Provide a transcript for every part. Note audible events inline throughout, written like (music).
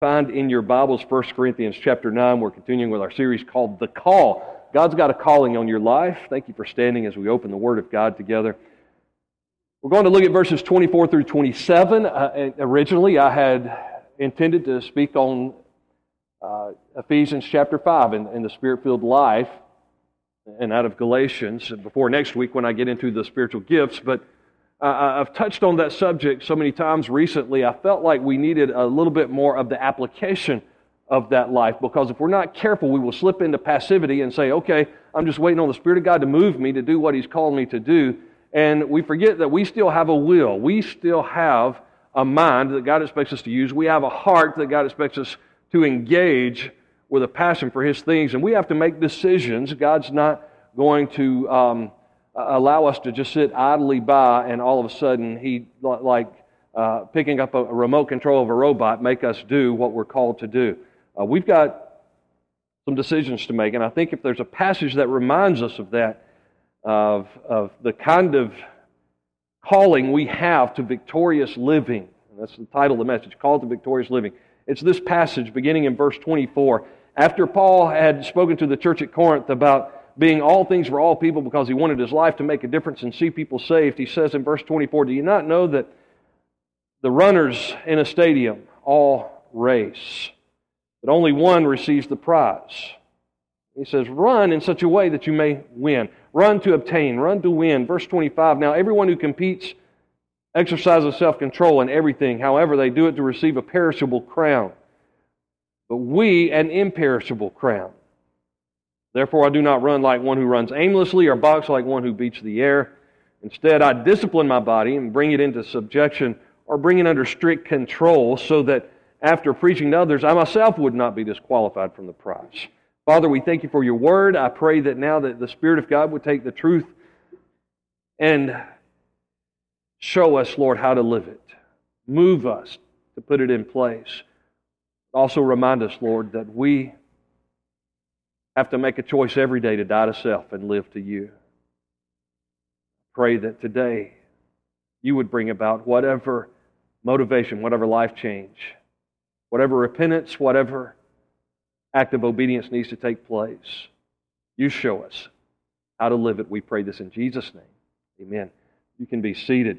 find in your Bibles 1 Corinthians chapter 9. We're continuing with our series called The Call. God's got a calling on your life. Thank you for standing as we open the Word of God together. We're going to look at verses 24 through 27. Uh, originally, I had intended to speak on uh, Ephesians chapter 5 in, in the Spirit filled life and out of Galatians before next week when I get into the spiritual gifts. But I've touched on that subject so many times recently. I felt like we needed a little bit more of the application of that life because if we're not careful, we will slip into passivity and say, okay, I'm just waiting on the Spirit of God to move me to do what He's called me to do. And we forget that we still have a will. We still have a mind that God expects us to use. We have a heart that God expects us to engage with a passion for His things. And we have to make decisions. God's not going to. Um, allow us to just sit idly by and all of a sudden he like uh, picking up a, remote control of a robot make us do what we're called to do. Uh, we've got some decisions to make and i think if there's a passage that reminds us of that of, of the kind of calling we have to victorious living that's the title of the message called to victorious living. It's this passage beginning in verse 24 after paul had spoken to the church at corinth about being all things for all people because he wanted his life to make a difference and see people saved, he says in verse 24, Do you not know that the runners in a stadium all race, but only one receives the prize? He says, Run in such a way that you may win. Run to obtain, run to win. Verse 25 Now, everyone who competes exercises self control in everything. However, they do it to receive a perishable crown, but we an imperishable crown. Therefore, I do not run like one who runs aimlessly or box like one who beats the air. Instead, I discipline my body and bring it into subjection or bring it under strict control so that after preaching to others, I myself would not be disqualified from the prize. Father, we thank you for your word. I pray that now that the Spirit of God would take the truth and show us, Lord, how to live it. Move us to put it in place. Also remind us, Lord, that we have to make a choice every day to die to self and live to you. Pray that today you would bring about whatever motivation, whatever life change, whatever repentance, whatever act of obedience needs to take place. You show us how to live it. We pray this in Jesus' name. Amen. You can be seated.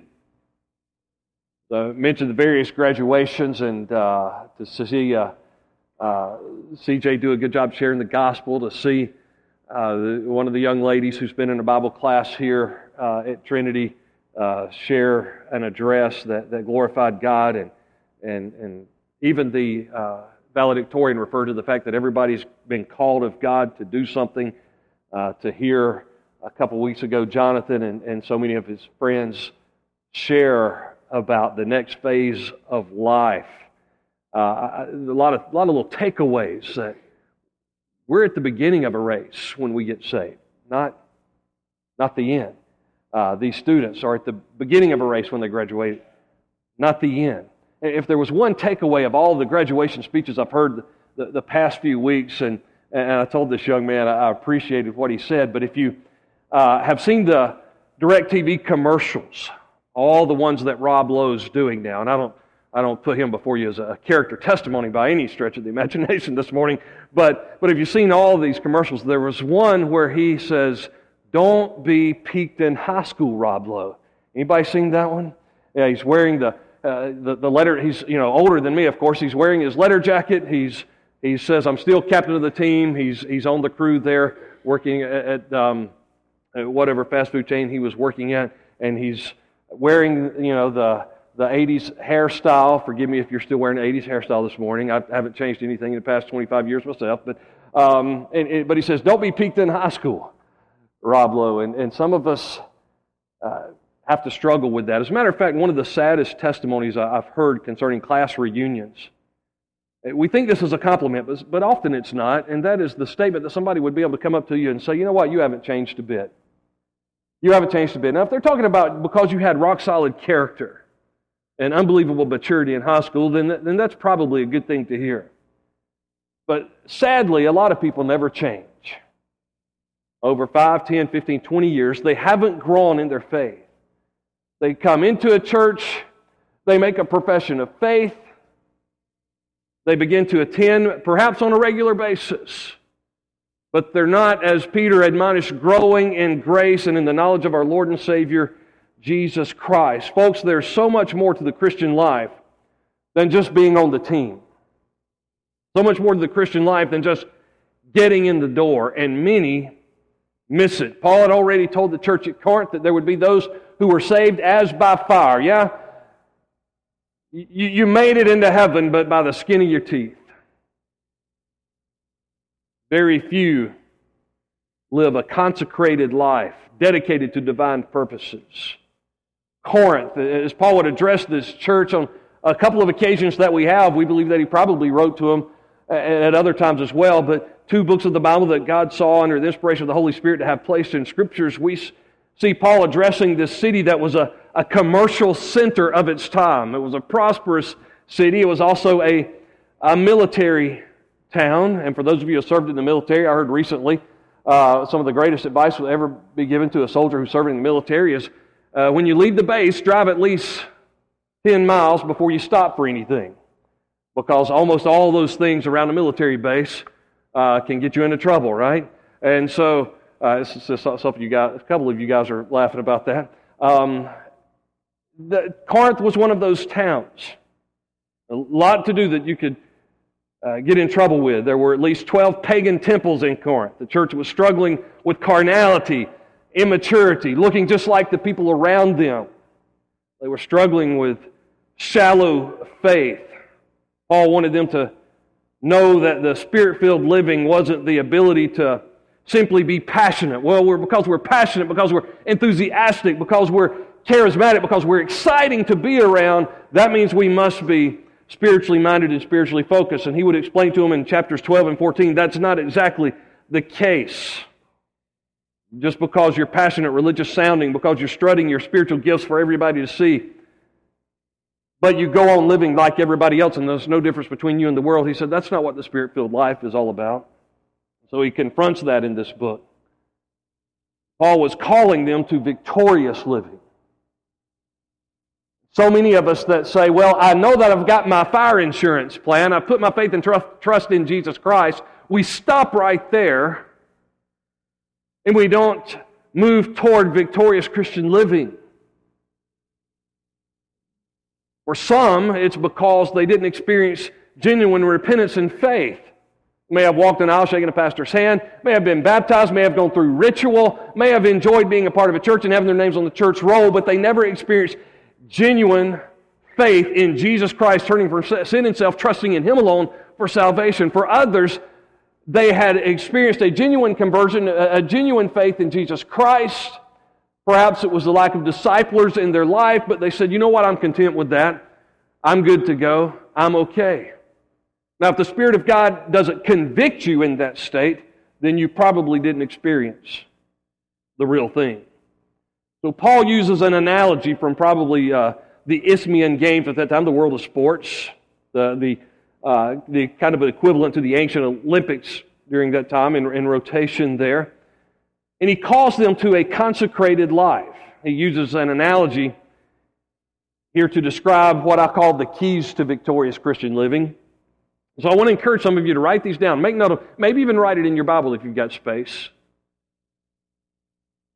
I mentioned the various graduations and uh, to see. Uh, uh, CJ do a good job sharing the gospel to see uh, the, one of the young ladies who's been in a Bible class here uh, at Trinity uh, share an address that, that glorified God, and, and, and even the uh, valedictorian referred to the fact that everybody's been called of God to do something. To hear a couple weeks ago, Jonathan and, and so many of his friends share about the next phase of life uh, a lot of lot of little takeaways that we're at the beginning of a race when we get saved, not not the end. Uh, these students are at the beginning of a race when they graduate, not the end. If there was one takeaway of all the graduation speeches I've heard the, the, the past few weeks, and, and I told this young man I appreciated what he said, but if you uh, have seen the DirecTV commercials, all the ones that Rob Lowe's doing now, and I don't I don't put him before you as a character testimony by any stretch of the imagination (laughs) this morning. But, but if you've seen all these commercials, there was one where he says, Don't be peaked in high school, Rob Lowe. Anybody seen that one? Yeah, he's wearing the, uh, the, the letter, he's you know older than me, of course. He's wearing his letter jacket. He's, he says, I'm still captain of the team. He's, he's on the crew there working at, at, um, at whatever fast food chain he was working at. And he's wearing, you know, the, the 80s hairstyle. Forgive me if you're still wearing the 80s hairstyle this morning. I haven't changed anything in the past 25 years myself. But, um, and, and, but he says, don't be peaked in high school, Rob Lowe. And, and some of us uh, have to struggle with that. As a matter of fact, one of the saddest testimonies I've heard concerning class reunions. We think this is a compliment, but, but often it's not. And that is the statement that somebody would be able to come up to you and say, you know what, you haven't changed a bit. You haven't changed a bit. Now, if they're talking about because you had rock solid character, and unbelievable maturity in high school, then, then that's probably a good thing to hear. But sadly, a lot of people never change. Over 5, 10, 15, 20 years, they haven't grown in their faith. They come into a church, they make a profession of faith, They begin to attend, perhaps on a regular basis. But they're not, as Peter admonished, growing in grace and in the knowledge of our Lord and Savior, Jesus Christ. Folks, there's so much more to the Christian life than just being on the team. So much more to the Christian life than just getting in the door. And many miss it. Paul had already told the church at Corinth that there would be those who were saved as by fire. Yeah? You, made it into heaven, but by the skin of your teeth. Very few live a consecrated life dedicated to divine purposes. Corinth, as Paul would address this church on a couple of occasions that we have, we believe that he probably wrote to them at other times as well, but two books of the Bible that God saw under the inspiration of the Holy Spirit to have placed in scriptures, we see Paul addressing this city that was a, a commercial center of its time. It was a prosperous city. It was also a, a military town. And for those of you who served in the military, I heard recently uh, some of the greatest advice will ever be given to a soldier who's serving in the military is uh, when you leave the base, drive at least 10 miles before you stop for anything. Because almost all those things around a military base uh, can get you into trouble, right? And so, uh, something you guys, a couple of you guys are laughing about that. Um, the, Corinth was one of those towns. A lot to do that you could uh, get in trouble with. There were at least 12 pagan temples in Corinth. The church was struggling with carnality, immaturity, looking just like the people around them. They were struggling with shallow faith. Paul wanted them to know that the spirit filled living wasn't the ability to simply be passionate. Well, we're, because we're passionate, because we're enthusiastic, because we're charismatic, because we're exciting to be around, that means we must be spiritually minded and spiritually focused. And he would explain to them in chapters 12 and 14 that's not exactly the case. Just because you're passionate, religious sounding, because you're strutting your spiritual gifts for everybody to see, but you go on living like everybody else and there's no difference between you and the world. He said that's not what the spirit filled life is all about. So he confronts that in this book. Paul was calling them to victorious living. So many of us that say, Well, I know that I've got my fire insurance plan, I've put my faith and trust in Jesus Christ. We stop right there and we don't move toward victorious Christian living. For some, it's because they didn't experience genuine repentance and faith. May have walked an aisle shaking a pastor's hand, may have been baptized, may have gone through ritual, may have enjoyed being a part of a church and having their names on the church roll, but they never experienced genuine faith in Jesus Christ, turning from sin and self, trusting in Him alone for salvation. For others, they had experienced a genuine conversion, a genuine faith in Jesus Christ. Perhaps it was the lack of disciplers in their life, but they said, you know what, I'm content with that. I'm good to go. I'm okay. Now, if the Spirit of God doesn't convict you in that state, then you probably didn't experience the real thing. So Paul uses an analogy from probably uh, the Isthmian Games at that time, the world of sports, the, the, uh, the kind of equivalent to the ancient Olympics during that time in, in rotation there. And he calls them to a consecrated life. He uses an analogy here to describe what I call the keys to victorious Christian living. So I want to encourage some of you to write these down. Make note of, maybe even write it in your Bible if you've got space.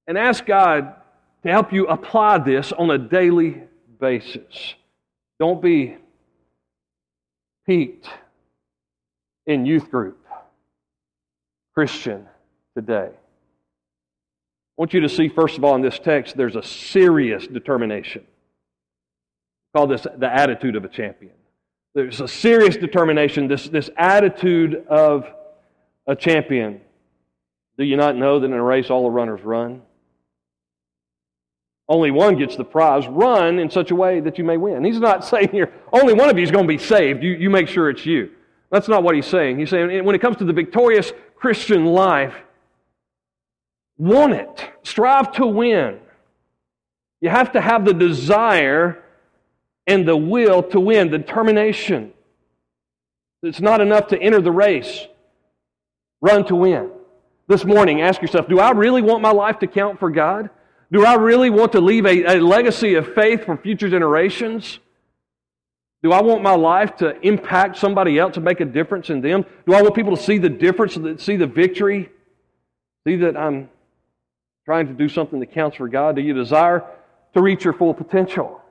And ask God to help you apply this on a daily basis. Don't be peaked in youth group, Christian today. I want you to see, first of all, in this text, there's a serious determination. call this the attitude of a champion. There's a serious determination, this, this attitude of a champion. Do you not know that in a race all the runners run? Only one gets the prize. Run in such a way that you may win. He's not (laughs) saying here, only one of you is going to be saved. You, you make sure it's you. That's not what he's saying. He's saying when it comes to the victorious Christian life, want it. Strive to win. You have to have the desire and the will to win, the determination. It's not enough to enter the race. Run to win. This morning, ask yourself do I really want my life to count for God? Do I really want to leave a, a legacy of faith for future generations? Do I want my life to impact somebody else, to make a difference in them? Do I want people to see the difference, see the victory? See that I'm trying to do something that counts for God? Do you desire to reach your full potential?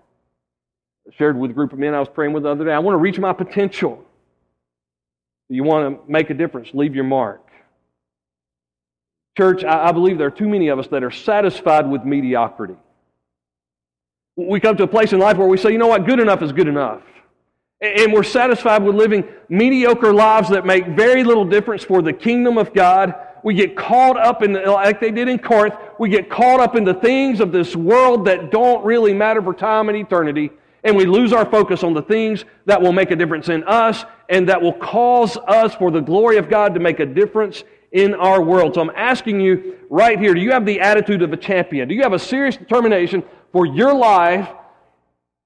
I shared with a group of men I was praying with the other day. I want to reach my potential. Do you want to make a difference? Leave your mark. Church, I believe there are too many of us that are satisfied with mediocrity. We come to a place in life where we say, you know what, good enough is good enough. And we're satisfied with living mediocre lives that make very little difference for the kingdom of God. We get caught up in, the, like they did in Corinth, we get caught up in the things of this world that don't really matter for time and eternity. And we lose our focus on the things that will make a difference in us and that will cause us, for the glory of God, to make a difference in our world. So I'm asking you right here do you have the attitude of a champion? Do you have a serious determination for your life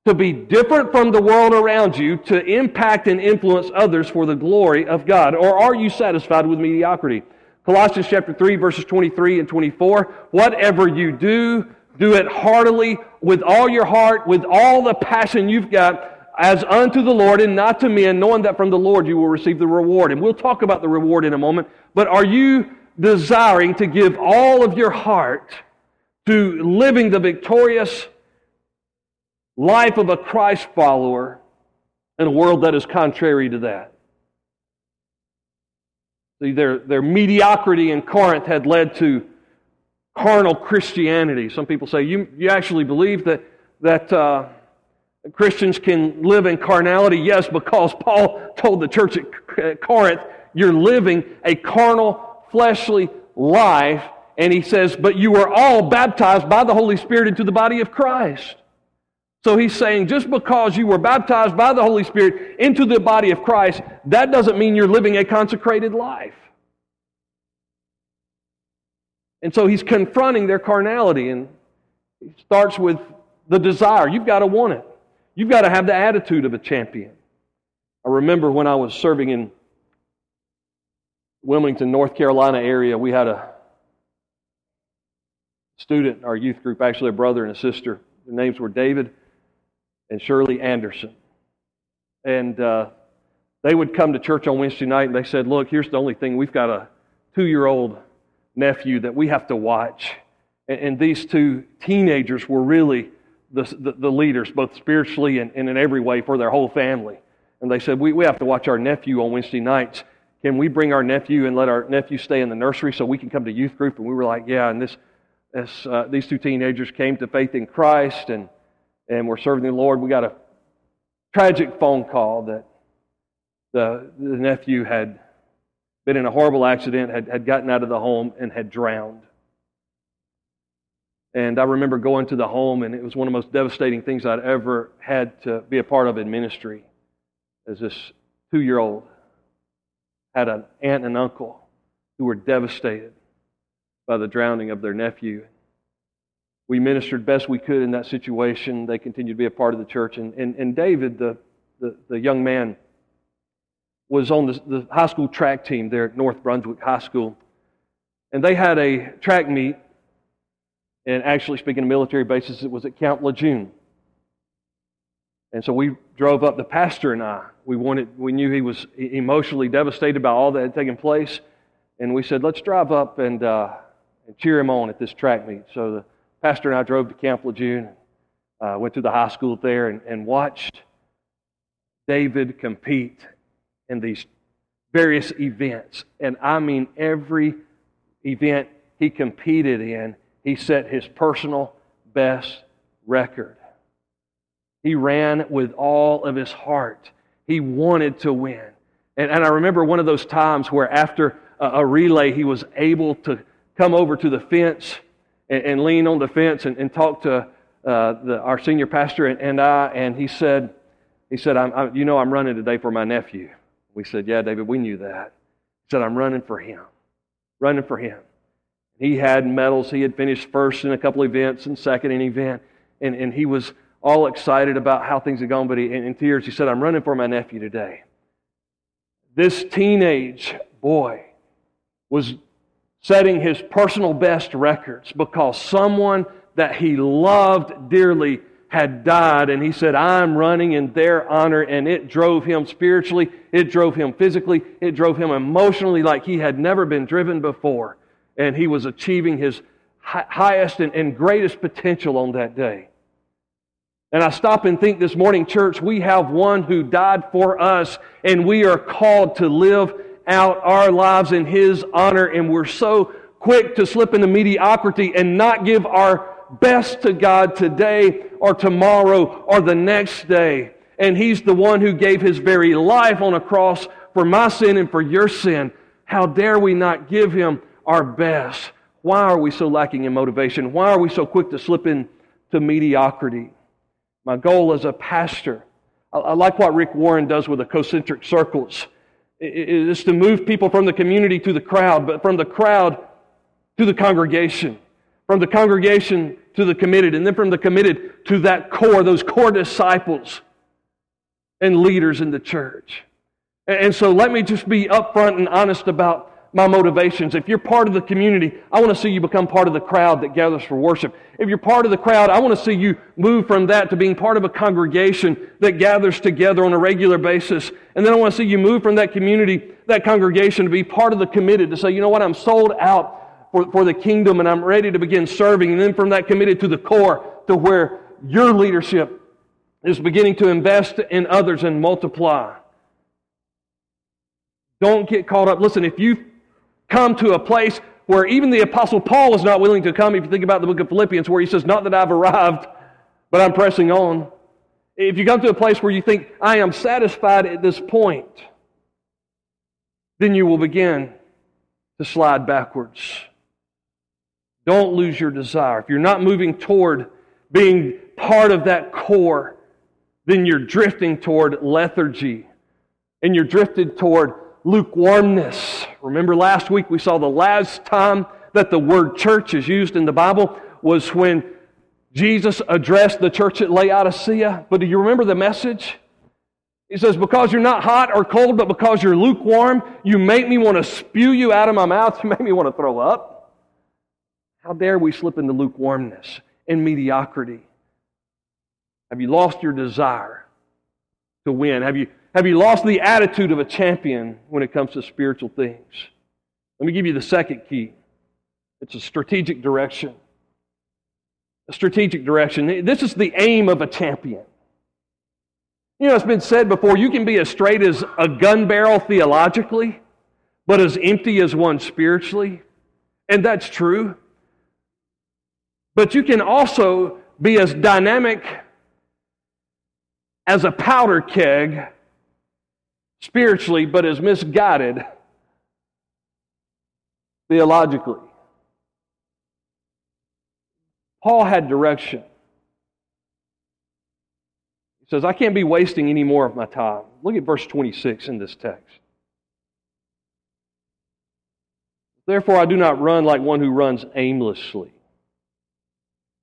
to be different from the world around you, to impact and influence others for the glory of God? Or are you satisfied with mediocrity? Colossians chapter 3, verses 23 and 24. Whatever you do, do it heartily, with all your heart, with all the passion you've got, as unto the Lord and not to men, knowing that from the Lord you will receive the reward. And we'll talk about the reward in a moment. But are you desiring to give all of your heart to living the victorious life of a Christ follower in a world that is contrary to that. See, their, their mediocrity in Corinth had led to carnal Christianity. Some people say, You, you actually believe that, that uh, Christians can live in carnality? Yes, because Paul told the church at Corinth, You're living a carnal, fleshly life. And he says, But you were all baptized by the Holy Spirit into the body of Christ. So he's saying just because you were baptized by the Holy Spirit into the body of Christ, that doesn't mean you're living a consecrated life. And so he's confronting their carnality, and he starts with the desire. You've got to want it, you've got to have the attitude of a champion. I remember when I was serving in Wilmington, North Carolina area, we had a student, our youth group, actually a brother and a sister. Their names were David and Shirley Anderson. And uh, they would come to church on Wednesday night and they said, Look, here's the only thing. We've got a two year old nephew that we have to watch. And, and these two teenagers were really the, the, the leaders, both spiritually and, and, in every way, for their whole family. And they said, we, we have to watch our nephew on Wednesday nights. Can we bring our nephew and let our nephew stay in the nursery so we can come to youth group? And we were like, Yeah. And this, this, uh, these two teenagers came to faith in Christ and and we're serving the Lord, we got a tragic phone call that the, the nephew had been in a horrible accident, had, had gotten out of the home, and had drowned. And I remember going to the home, and it was one of the most devastating things I'd ever had to be a part of in ministry. As this two year old had an aunt and uncle who were devastated by the drowning of their nephew. We ministered best we could in that situation. They continued to be a part of the church. And, and, and David, the, the, the young man, was on the, the high school track team there at North Brunswick High School. And they had a track meet. And actually, speaking of military bases, it was at Camp Lejeune. And so we drove up, the pastor and I. We wanted, we knew he was emotionally devastated by all that had taken place. And we said, let's drive up and, uh, and cheer him on at this track meet. So the Pastor and I drove to Camp Lejeune, uh, went to the high school there, and, and watched David compete in these various events. And I mean, every event he competed in, he set his personal best record. He ran with all of his heart. He wanted to win. And, and I remember one of those times where after a, a relay, he was able to come over to the fence and, and lean on the fence and, and talk to uh, the, our senior pastor and, and, I, and he said, he said, I'm, I, you know, I'm running today for my nephew. We said, yeah, David, we knew that. He said, I'm running for him, running for him. He had medals. He had finished first in a couple events and second in an event. And, and he was all excited about how things had gone, but he, in, in tears, he said, I'm running for my nephew today. This teenage boy was setting his personal best records because someone that he loved dearly had died. And he said, I'm running in their honor. And it drove him spiritually, it drove him physically, it drove him emotionally like he had never been driven before. And he was achieving his highest and greatest potential on that day. And I stop and think this morning, church, we have one who died for us, and we are called to live out our lives in his honor. And we're so quick to slip into mediocrity and not give our best to God today or tomorrow or the next day. And He's the one who gave His very life on a cross for my sin and for your sin. How dare we not give Him our best? Why are we so lacking in motivation? Why are we so quick to slip into mediocrity? My goal as a pastor, I like what Rick Warren does with the concentric circles. Is to move people from the community to the crowd, but from the crowd to the congregation from the congregation to the committed, and then from the committed to that core, those core disciples and leaders in the church. And so let me just be upfront and honest about my motivations. If you're part of the community, I want to see you become part of the crowd that gathers for worship. If you're part of the crowd, I want to see you move from that to being part of a congregation that gathers together on a regular basis. And then I want to see you move from that community, that congregation, to be part of the committed, to say, you know what, I'm sold out for, for the kingdom and I'm ready to begin serving. And then from that committed to the core to where your leadership is beginning to invest in others and multiply. Don't get caught up. Listen, if you come to a place where even the Apostle Paul is not willing to come, if you think about the book of Philippians, where he says, Not that I've arrived, but I'm pressing on. If you come to a place where you think, I am satisfied at this point, then you will begin to slide backwards. Don't lose your desire. If you're not moving toward being part of that core, then you're drifting toward lethargy and you're drifted toward lukewarmness. Remember last week we saw the last time that the word church is used in the Bible was when Jesus addressed the church at Laodicea. But do you remember the message? He says, Because you're not hot or cold, but because you're lukewarm, you make me want to spew you out of my mouth. (laughs) You make me want to throw up. How dare we slip into lukewarmness and mediocrity? Have you lost your desire to win? Have you, have you lost the attitude of a champion when it comes to spiritual things? Let me give you the second key it's a strategic direction. A strategic direction. This is the aim of a champion. You know, it's been said before you can be as straight as a gun barrel theologically, but as empty as one spiritually. And that's true. But you can also be as dynamic as a powder keg spiritually, but as misguided theologically. Paul had direction. He says, I can't be wasting any more of my time. Look at verse 26 in this text. Therefore, I do not run like one who runs aimlessly.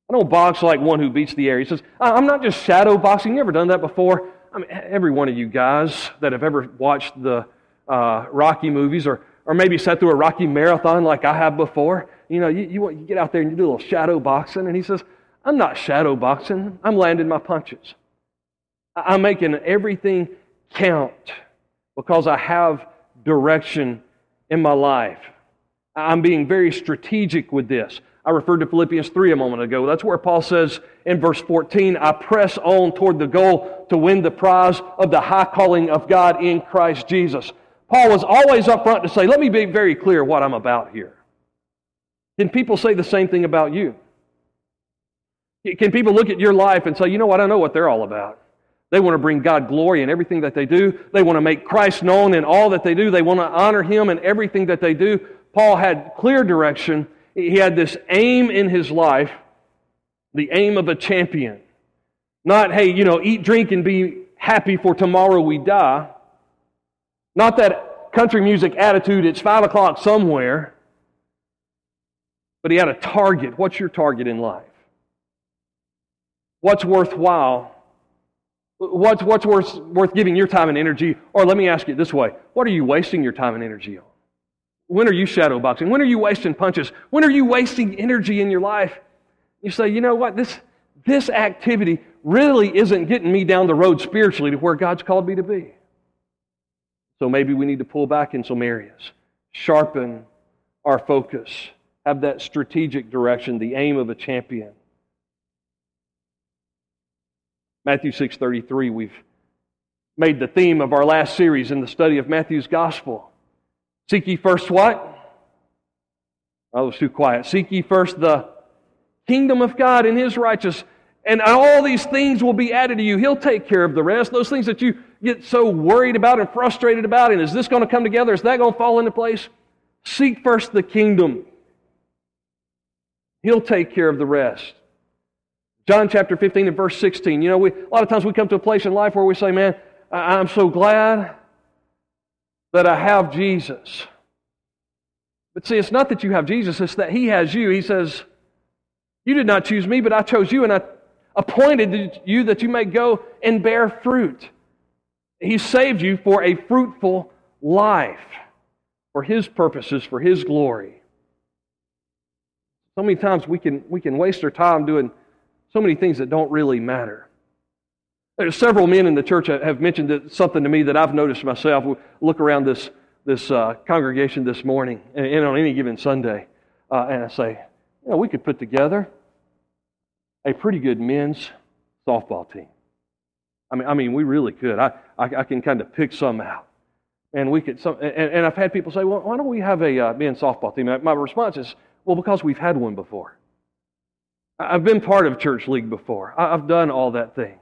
I don't box like one who beats the air. He says, I'm not just shadow boxing. You ever done that before? I mean, every one of you guys that have ever watched the uh, Rocky movies or, or maybe sat through a Rocky marathon like I have before, you know, you, you, you get out there and you do a little shadow boxing. And he says, I'm not shadow boxing. I'm landing my punches. I'm making everything count because I have direction in my life. I'm being very strategic with this. I referred to Philippians 3 a moment ago. That's where Paul says in verse 14, I press on toward the goal to win the prize of the high calling of God in Christ Jesus. Paul was always up front to say, Let me be very clear what I'm about here. Can people say the same thing about you? Can people look at your life and say, You know what? I know what they're all about. They want to bring God glory in everything that they do. They want to make Christ known in all that they do. They want to honor Him in everything that they do. Paul had clear direction he had this aim in his life, the aim of a champion. Not, hey, you know, eat, drink, and be happy for tomorrow we die. Not that country music attitude, it's five o'clock somewhere. But he had a target. What's your target in life? What's worthwhile? What's, what's worth, worth giving your time and energy? Or let me ask you this way what are you wasting your time and energy on? When are you shadow boxing? When are you wasting punches? When are you wasting energy in your life? You say, you know what, this, this activity really isn't getting me down the road spiritually to where God's called me to be. So maybe we need to pull back in some areas, sharpen our focus, have that strategic direction, the aim of a champion. Matthew 6:33 we've made the theme of our last series in the study of Matthew's gospel. Seek ye first what? Oh, I was too quiet. Seek ye first the kingdom of God and his righteousness, and all these things will be added to you. He'll take care of the rest. Those things that you get so worried about and frustrated about, and is this going to come together? Is that going to fall into place? Seek first the kingdom. He'll take care of the rest. John chapter 15 and verse 16. You know, we, a lot of times we come to a place in life where we say, man, I'm so glad that I have Jesus. But see, it's not that you have Jesus, it's that He has you. He says, You did not choose me, but I chose you, and I appointed you that you may go and bear fruit. He saved you for a fruitful life, for His purposes, for His glory. So many times we can, we can waste our time doing so many things that don't really matter. Several men in the church have mentioned something to me that I've noticed myself. Look around this, this uh, congregation this morning and, and, on any given Sunday, uh, and I say, you know, we could put together a pretty good men's softball team. I mean, I mean, we really could. I, I, I can kind of pick some out. And we could, some, and, and I've had people say, well, why don't we have a uh, men's softball team? My response is, well, because we've had one before. I've been part of church league before. I've done all that thing.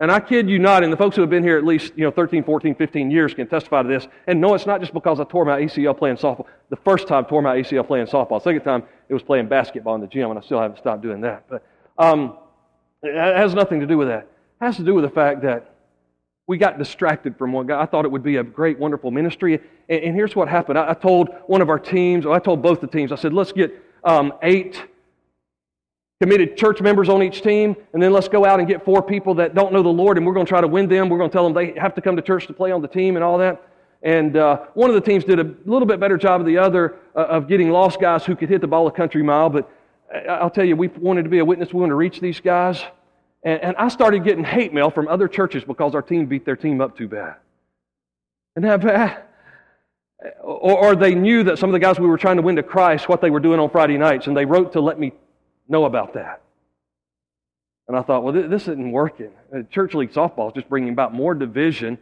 And I kid you not, and the folks who have been here at least you know 13, 14, 15 years can testify to this. And no, it's not just because I tore my ACL playing softball. The first time I tore my ACL playing softball. Second time it was playing basketball in the gym, and I still haven't stopped doing that. But um, it has nothing to do with that. It has to do with the fact that we got distracted from one guy. I thought it would be a great, wonderful ministry. And, and here's what happened. I, I, told one of our teams, or I told both the teams, I said, let's get um, eight committed church members on each team, and then let's go out and get four people that don't know the Lord, and we're going to try to win them. We're going to tell them they have to come to church to play on the team and all that. And uh, one of the teams did a little bit better job of the other uh, of getting lost guys who could hit the ball a country mile. But uh, I'll tell you, we wanted to be a witness. We wanted to reach these guys. And, and I started getting hate mail from other churches because our team beat their team up too bad. Isn't that bad? Or, or they knew that some of the guys we were trying to win to Christ, what they were doing on Friday nights, and they wrote to let me know about that. And I thought, well, this isn't working. Uh, church league softball is just bringing about more division,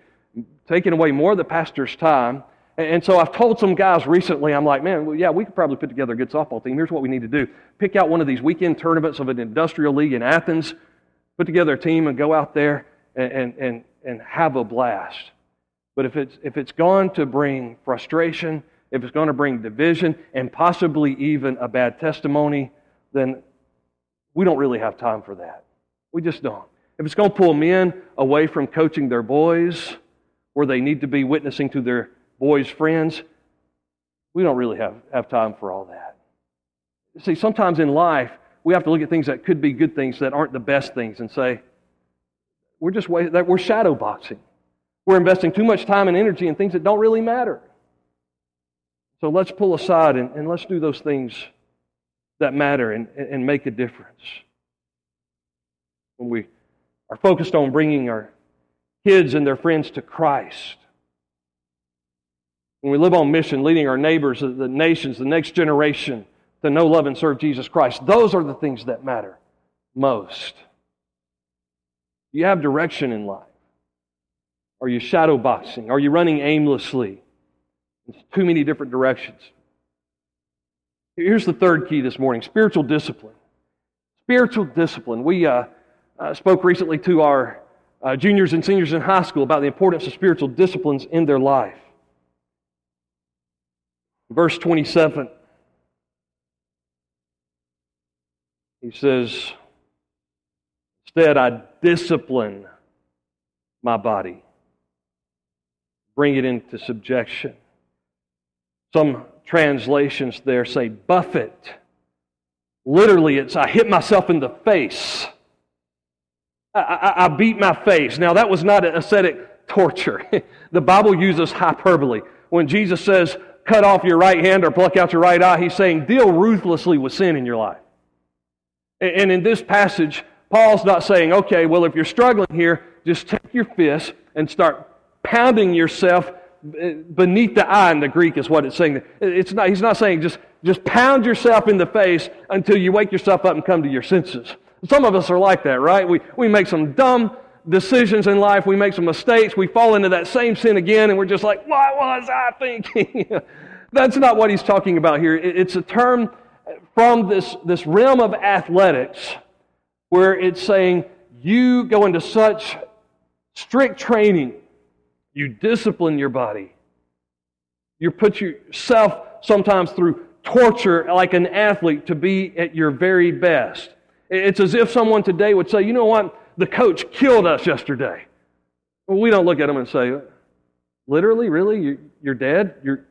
taking away more of the pastor's time. And so I've told some guys recently, I'm like, man, well, yeah, we could probably put together a good softball team. Here's what we need to do pick out one of these weekend tournaments of an industrial league in Athens, put together a team, and go out there and, and, and have a blast. But if it's, if it's going to bring frustration, if it's going to bring division, and possibly even a bad testimony, then we don't really have time for that. We just don't. If it's going to pull men away from coaching their boys where they need to be witnessing to their boys' friends, we don't really have, have time for all that. See, sometimes in life, we have to look at things that could be good things that aren't the best things and say, we're just that we're shadow boxing. We're investing too much time and energy in things that don't really matter. So let's pull aside and, and let's do those things that matter and, and make a difference. When we are focused on bringing our kids and their friends to Christ, when we live on mission, leading our neighbors, the nations, the next generation to know, love, and serve Jesus Christ, those are the things that matter most. You have direction in life. Are you shadow boxing? Are you running aimlessly? It's too many different directions. Here's the third key this morning spiritual discipline. Spiritual discipline. We uh, uh, spoke recently to our uh, juniors and seniors in high school about the importance of spiritual disciplines in their life. Verse 27, he says, Instead, I discipline my body, bring it into subjection. Some translations there say buffet. Literally, it's I hit myself in the face. I, I, I beat my face. Now, that was not ascetic torture. (laughs) the Bible uses hyperbole. When Jesus says, cut off your right hand or pluck out your right eye, he's saying, deal ruthlessly with sin in your life. And in this passage, Paul's not saying, okay, well, if you're struggling here, just take your fist and start pounding yourself beneath the eye in the Greek is what it's saying. It's not, he's not saying just, just pound yourself in the face until you wake yourself up and come to your senses. Some of us are like that, right? We, we make some dumb decisions in life. We make some mistakes. We fall into that same sin again, and we're just like, what was I thinking? (laughs) That's not what he's talking about here. It's a term from this, this realm of athletics where it's saying you go into such strict training, you discipline your body. You put yourself sometimes through torture like an athlete to be at your very best. It's as if someone today would say, you know what? The coach killed us yesterday. Well, we don't look at them and say, literally, really? You're dead? You're,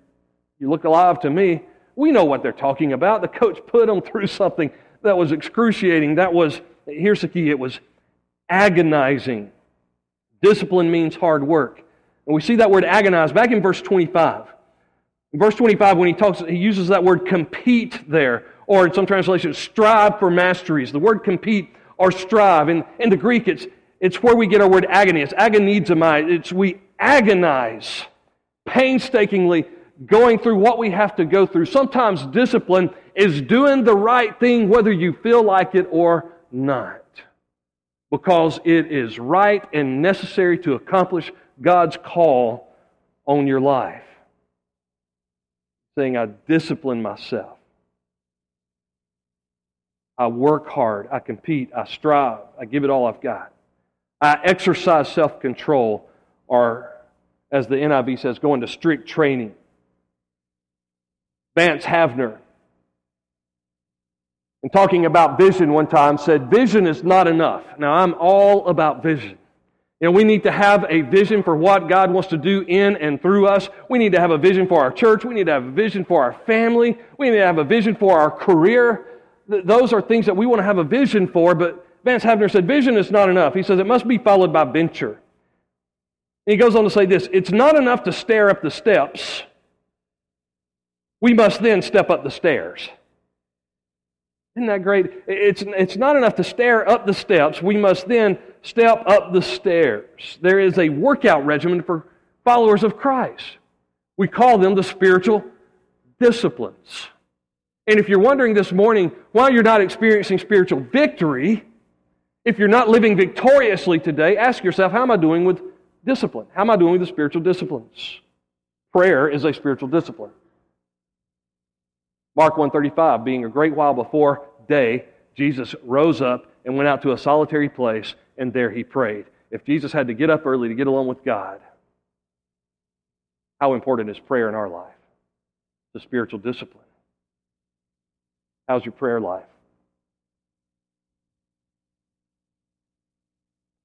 you look alive to me. We know what they're talking about. The coach put them through something that was excruciating. That was, here's the key, it was agonizing. Discipline means hard work. And we see that word agonize back in verse 25. In verse 25, when he talks, he uses that word compete there, or in some translations, strive for masteries. The word compete or strive. In, in the Greek, it's, it's where we get our word agony. It's agonizomai. It's we agonize painstakingly going through what we have to go through. Sometimes discipline is doing the right thing whether you feel like it or not. Because it is right and necessary to accomplish God's call on your life. Saying, I discipline myself. I work hard. I compete. I strive. I give it all I've got. I exercise self control, or as the NIV says, go into strict training. Vance Havner, in talking about vision one time, said, Vision is not enough. Now, I'm all about vision. You know, we need to have a vision for what God wants to do in and through us. We need to have a vision for our church. We need to have a vision for our family. We need to have a vision for our career. Those are things that we want to have a vision for, but Vance Havner said vision is not enough. He says it must be followed by venture. And he goes on to say this it's not enough to stare up the steps. We must then step up the stairs. Isn't that great? It's, it's not enough to stare up the steps. We must then step up the stairs. There is a workout regimen for followers of Christ. We call them the spiritual disciplines. And if you're wondering this morning why you're not experiencing spiritual victory, if you're not living victoriously today, ask yourself, how am I doing with discipline? How am I doing with the spiritual disciplines? Prayer is a spiritual discipline. Mark 135, being a great while before day, Jesus rose up and went out to a solitary place, and there he prayed. If Jesus had to get up early to get along with God, how important is prayer in our life? The spiritual discipline. How's your prayer life?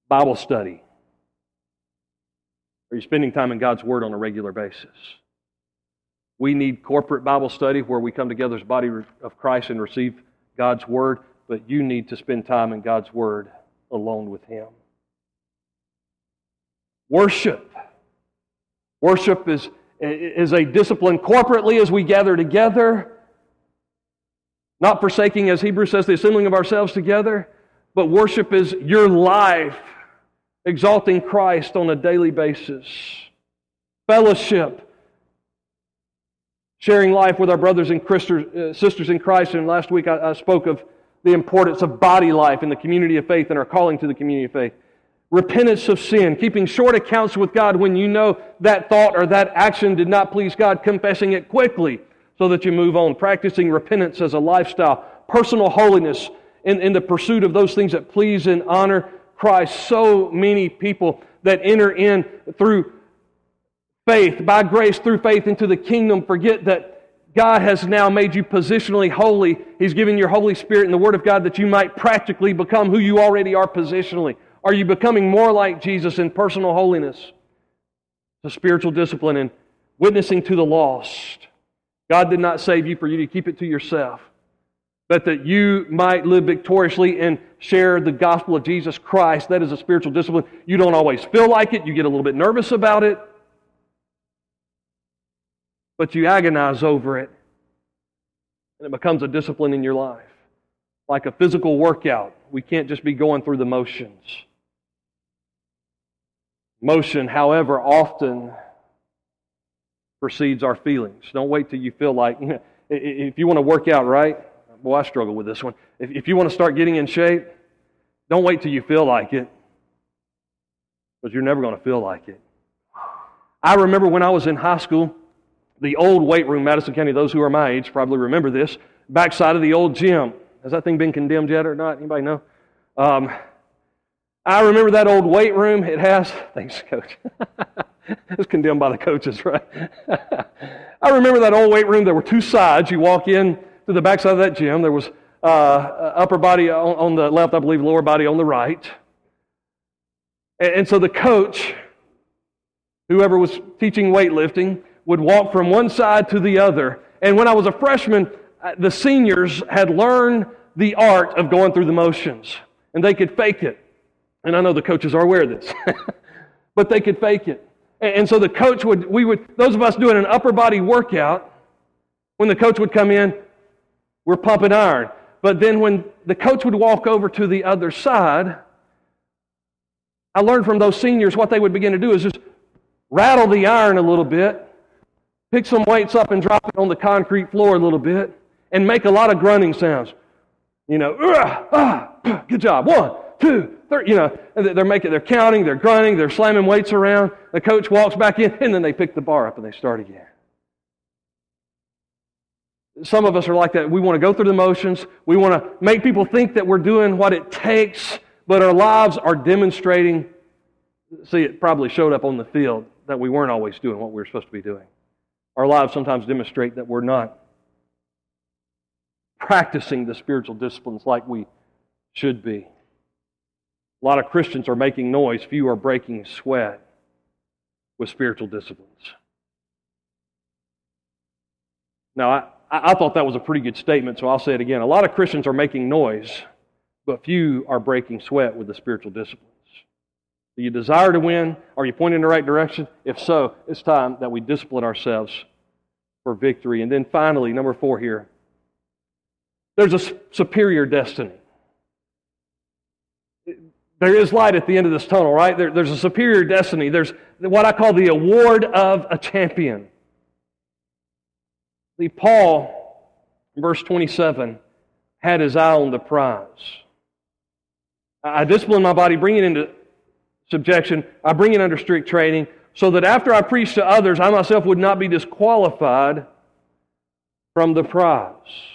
Bible study. Are you spending time in God's Word on a regular basis? We need corporate Bible study where we come together as body of Christ and receive God's Word, but you need to spend time in God's Word alone with Him. Worship. Worship is, is a discipline corporately as we gather together, not forsaking, as Hebrews says, the assembling of ourselves together, but worship is your life, exalting Christ on a daily basis. Fellowship sharing life with our brothers and uh, sisters in Christ. And last week I, I spoke of the importance of body life in the community of faith and our calling to the community of faith. Repentance of sin, keeping short accounts with God when you know that thought or that action did not please God, confessing it quickly so that you move on. Practicing repentance as a lifestyle, personal holiness in, in the pursuit of those things that please and honor Christ. So many people that enter in through faith, by grace through faith into the kingdom, forget that God has now made you positionally holy. He's given your Holy Spirit and the Word of God that you might practically become who you already are positionally. Are you becoming more like Jesus in personal holiness? The spiritual discipline and witnessing to the lost. God did not save you for you to keep it to yourself, but that you might live victoriously and share the gospel of Jesus Christ. That is a spiritual discipline. You don't always feel like it, you get a little bit nervous about it but you agonize over it, and it becomes a discipline in your life. Like a physical workout We can't just be going through the motions. Motion, however, often precedes our feelings. Don't wait till you feel like, (laughs) if you want to work out right, boy, I struggle with this one. If, if you want to start getting in shape, don't wait till you feel like it, because you're never going to feel like it. I remember when I was in high school, the old weight room, Madison County, those who are my age probably remember this, backside of the old gym. Has that thing been condemned yet or not? Anybody know? Um, I remember that old weight room. It has, (laughs) thanks, coach. (laughs) it's condemned by the coaches, right? (laughs) I remember that old weight room. There were two sides. You walk in to the backside of that gym. There was uh, upper body on, on, the left, I believe, lower body on the right. And, and so the coach, whoever was teaching weightlifting, would walk from one side to the other. And when I was a freshman, uh, the seniors had learned the art of going through the motions, and they could fake it. And I know the coaches are aware of this, (laughs) but they could fake it. And so the coach would, we would, those of us doing an upper body workout, when the coach would come in, we're pumping iron. But then when the coach would walk over to the other side, I learned from those seniors what they would begin to do is just rattle the iron a little bit, pick some weights up and drop it on the concrete floor a little bit, and make a lot of grunting sounds. You know, ah, good job. One, two, three. You know, they're making, they're counting, they're grunting, they're slamming weights around. The coach walks back in, and then they pick the bar up and they start again. Some of us are like that. We want to go through the motions. We want to make people think that we're doing what it takes, but our lives are demonstrating. See, it probably showed up on the field that we weren't always doing what we were supposed to be doing. Our lives sometimes demonstrate that we're not practicing the spiritual disciplines like we should be. A lot of Christians are making noise, few are breaking sweat with spiritual disciplines. Now, I, I thought that was a pretty good statement, so I'll say it again. A lot of Christians are making noise, but few are breaking sweat with the spiritual disciplines. Do you desire to win? Are you pointing in the right direction? If so, it's time that we discipline ourselves for victory. And then finally, number four here there's a superior destiny. There is light at the end of this tunnel, right? There, there's a superior destiny. There's what I call the award of a champion. See, Paul, verse 27, had his eye on the prize. I discipline my body, bring it into subjection, I bring it under strict training, so that after I preach to others, I myself would not be disqualified from the prize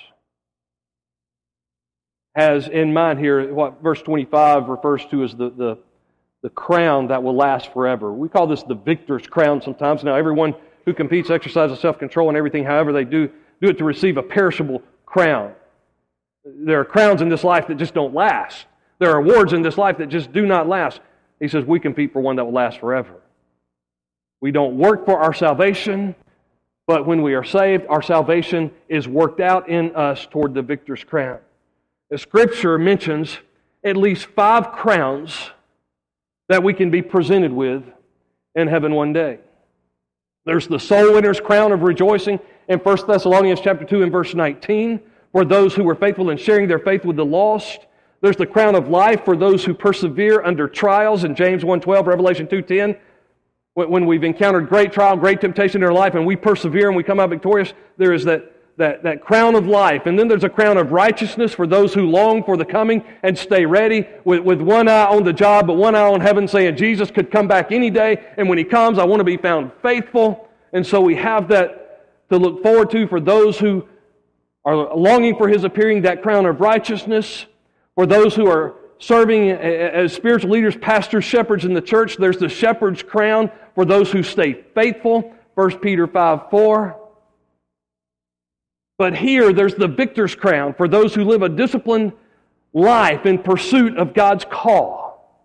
has in mind here what verse 25 refers to as the, the, the crown that will last forever. We call this the victor's crown sometimes. Now, everyone who competes exercises self control and everything, however, they do, do it to receive a perishable crown. There are crowns in this life that just don't last. There are awards in this life that just do not last. He says we compete for one that will last forever. We don't work for our salvation, but when we are saved, our salvation is worked out in us toward the victor's crown. The scripture mentions at least five crowns that we can be presented with in heaven one day. There's the soul winner's crown of rejoicing in 1 Thessalonians chapter 2 and verse 19 for those who were faithful in sharing their faith with the lost. There's the crown of life for those who persevere under trials in James 1:12, Revelation 2:10. When we've encountered great trial, great temptation in our life, and we persevere and we come out victorious, there is that that, that crown of life. And then there's a crown of righteousness for those who long for the coming and stay ready with, with one eye on the job, but one eye on heaven, saying Jesus could come back any day. And when he comes, I want to be found faithful. And so we have that to look forward to for those who are longing for his appearing, that crown of righteousness. For those who are serving uh, uh, as spiritual leaders, pastors, shepherds in the church, there's the shepherd's crown for those who stay faithful. 1 Peter 5 4. But here, there's the victor's crown for those who live a disciplined life in pursuit of God's call.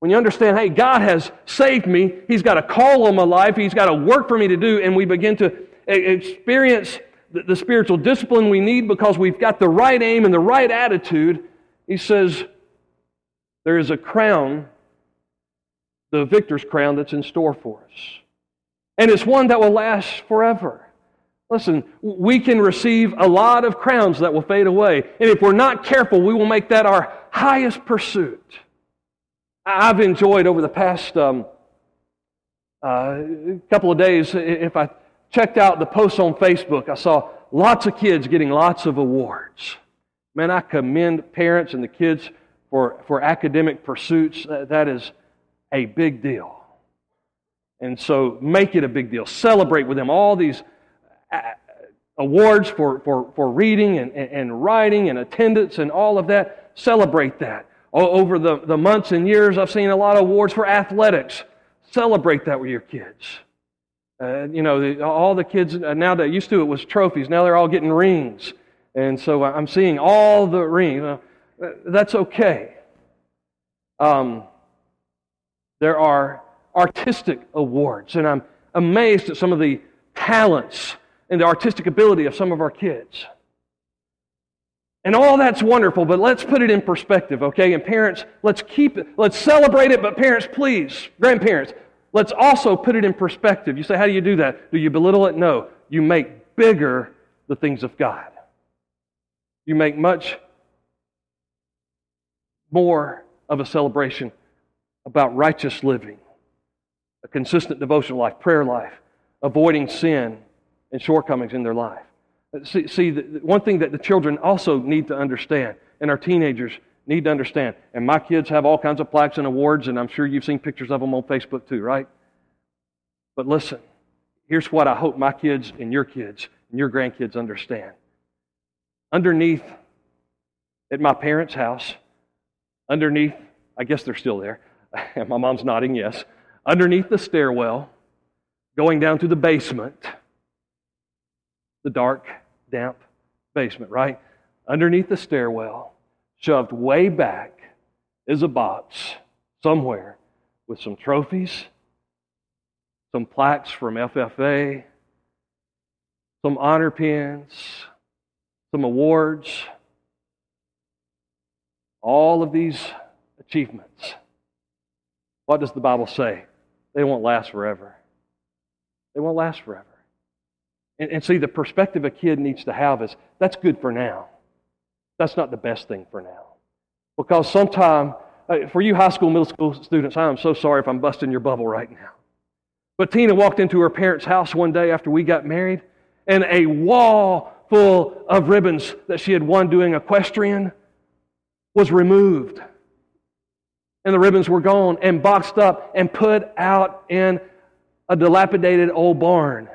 When you understand, hey, God has saved me, He's got a call on my life, He's got a work for me to do, and we begin to experience the spiritual discipline we need because we've got the right aim and the right attitude, He says, there is a crown, the victor's crown, that's in store for us. And it's one that will last forever. Listen, we can receive a lot of crowns that will fade away. And if we're not careful, we will make that our highest pursuit. I've enjoyed over the past um, uh, couple of days, if I checked out the posts on Facebook, I saw lots of kids getting lots of awards. Man, I commend parents and the kids for, for academic pursuits. That is a big deal. And so make it a big deal. Celebrate with them all these uh, awards for, for, for reading and, and writing and attendance and all of that. Celebrate that. Over the, the months and years, I've seen a lot of awards for athletics. Celebrate that with your kids. Uh, you know, the, all the kids uh, now that used to it was trophies. Now they're all getting rings. And so I'm seeing all the rings. Uh, that's okay. Um, there are artistic awards, and I'm amazed at some of the talents and the artistic ability of some of our kids. And all that's wonderful, but let's put it in perspective, okay? And parents, let's keep it, let's celebrate it, but parents, please, grandparents, let's also put it in perspective. You say, how do you do that? Do you belittle it? No. You make bigger the things of God. You make much more of a celebration about righteous living, a consistent devotional life, prayer life, avoiding sin and shortcomings in their life. See, see the, one thing that the children also need to understand, and our teenagers need to understand, and my kids have all kinds of plaques and awards, and I'm sure you've seen pictures of them on Facebook too, right? But listen, here's what I hope my kids and your kids and your grandkids understand. Underneath at my parents' house, underneath, I guess they're still there, (laughs) my mom's nodding yes, underneath the stairwell, going down to the basement, the dark, damp basement, right? Underneath the stairwell, shoved way back, is a box somewhere with some trophies, some plaques from FFA, some honor pins, some awards, all of these achievements. What does the Bible say? They won't last forever. They won't last forever. And, and see, the perspective a kid needs to have is that's good for now. That's not the best thing for now. Because sometime, uh, for you high school, middle school students, I am so sorry if I'm busting your bubble right now. But Tina walked into her parents' house one day after we got married, and a wall full of ribbons that she had won doing equestrian was removed. And the ribbons were gone and boxed up and put out in a dilapidated old barn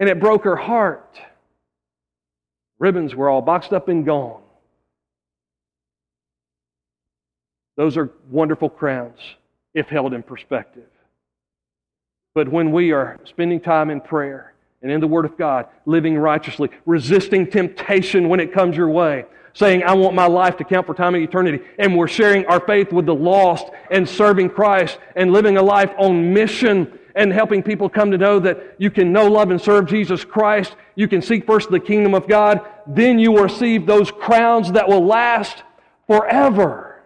and it broke her heart. Ribbons were all boxed up and gone. Those are wonderful crowns if held in perspective. But when we are spending time in prayer and in the Word of God, living righteously, resisting temptation when it comes your way, saying, I want my life to count for time and eternity, and we're sharing our faith with the lost and serving Christ and living a life on mission and helping people come to know that you can know, love, and serve Jesus Christ. You can seek first the kingdom of God. Then you will receive those crowns that will last forever.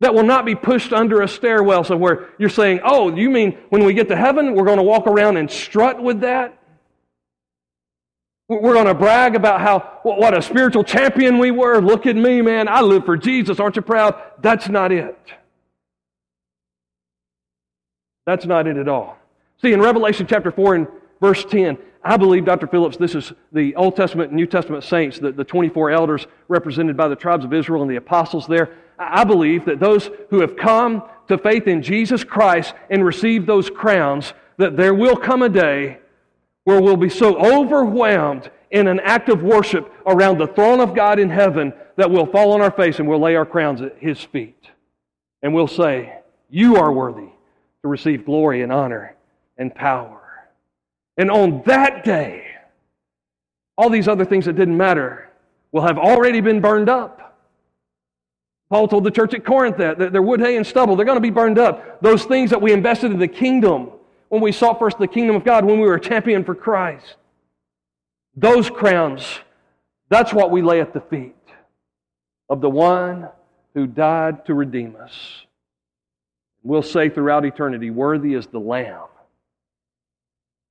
That will not be pushed under a stairwell somewhere. You're saying, oh, you mean when we get to heaven, we're going to walk around and strut with that? We're going to brag about how, what a spiritual champion we were. Look at me, man. I live for Jesus. Aren't you proud? That's not it. That's not it at all. See, in Revelation chapter 4 and verse 10, I believe, Dr. Phillips, this is the Old Testament and New Testament saints, the, the 24 elders represented by the tribes of Israel and the apostles there. I believe that those who have come to faith in Jesus Christ and received those crowns, that there will come a day where we'll be so overwhelmed in an act of worship around the throne of God in heaven that we'll fall on our face and we'll lay our crowns at His feet. And we'll say, You are worthy to receive glory and honor and power. And on that day, all these other things that didn't matter will have already been burned up. Paul told the church at Corinth that, that their wood, hay, and stubble, they're going to be burned up. Those things that we invested in the kingdom when we sought first the kingdom of God, when we were a champion for Christ. Those crowns, that's what we lay at the feet of the one who died to redeem us. We'll say throughout eternity, Worthy is the Lamb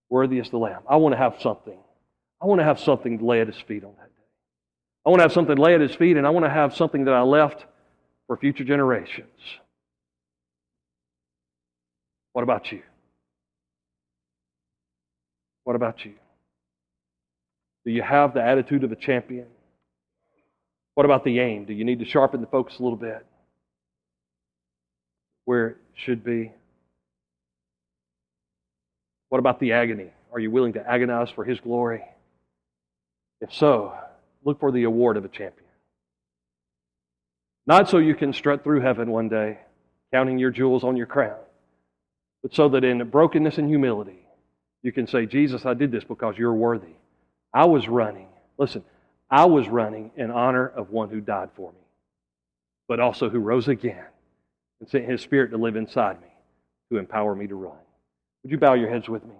Worthy is the Lamb. I want to have something. I want to have something to lay at his feet on that day. I want to have something to lay at his feet, and I want to have something that I left for future generations. What about you? What about you? Do you have the attitude of a champion? What about the aim? Do you need to sharpen the focus a little bit? Where it should be? What about the agony? Are you willing to agonize for His glory? If so, look for the award of a champion. Not so you can strut through heaven one day, counting your jewels on your crown, but so that in brokenness and humility, you can say, Jesus, I did this because you're worthy. I was running. Listen, I was running in honor of one who died for me, but also who rose again and sent his spirit to live inside me to empower me to run. Would you bow your heads with me?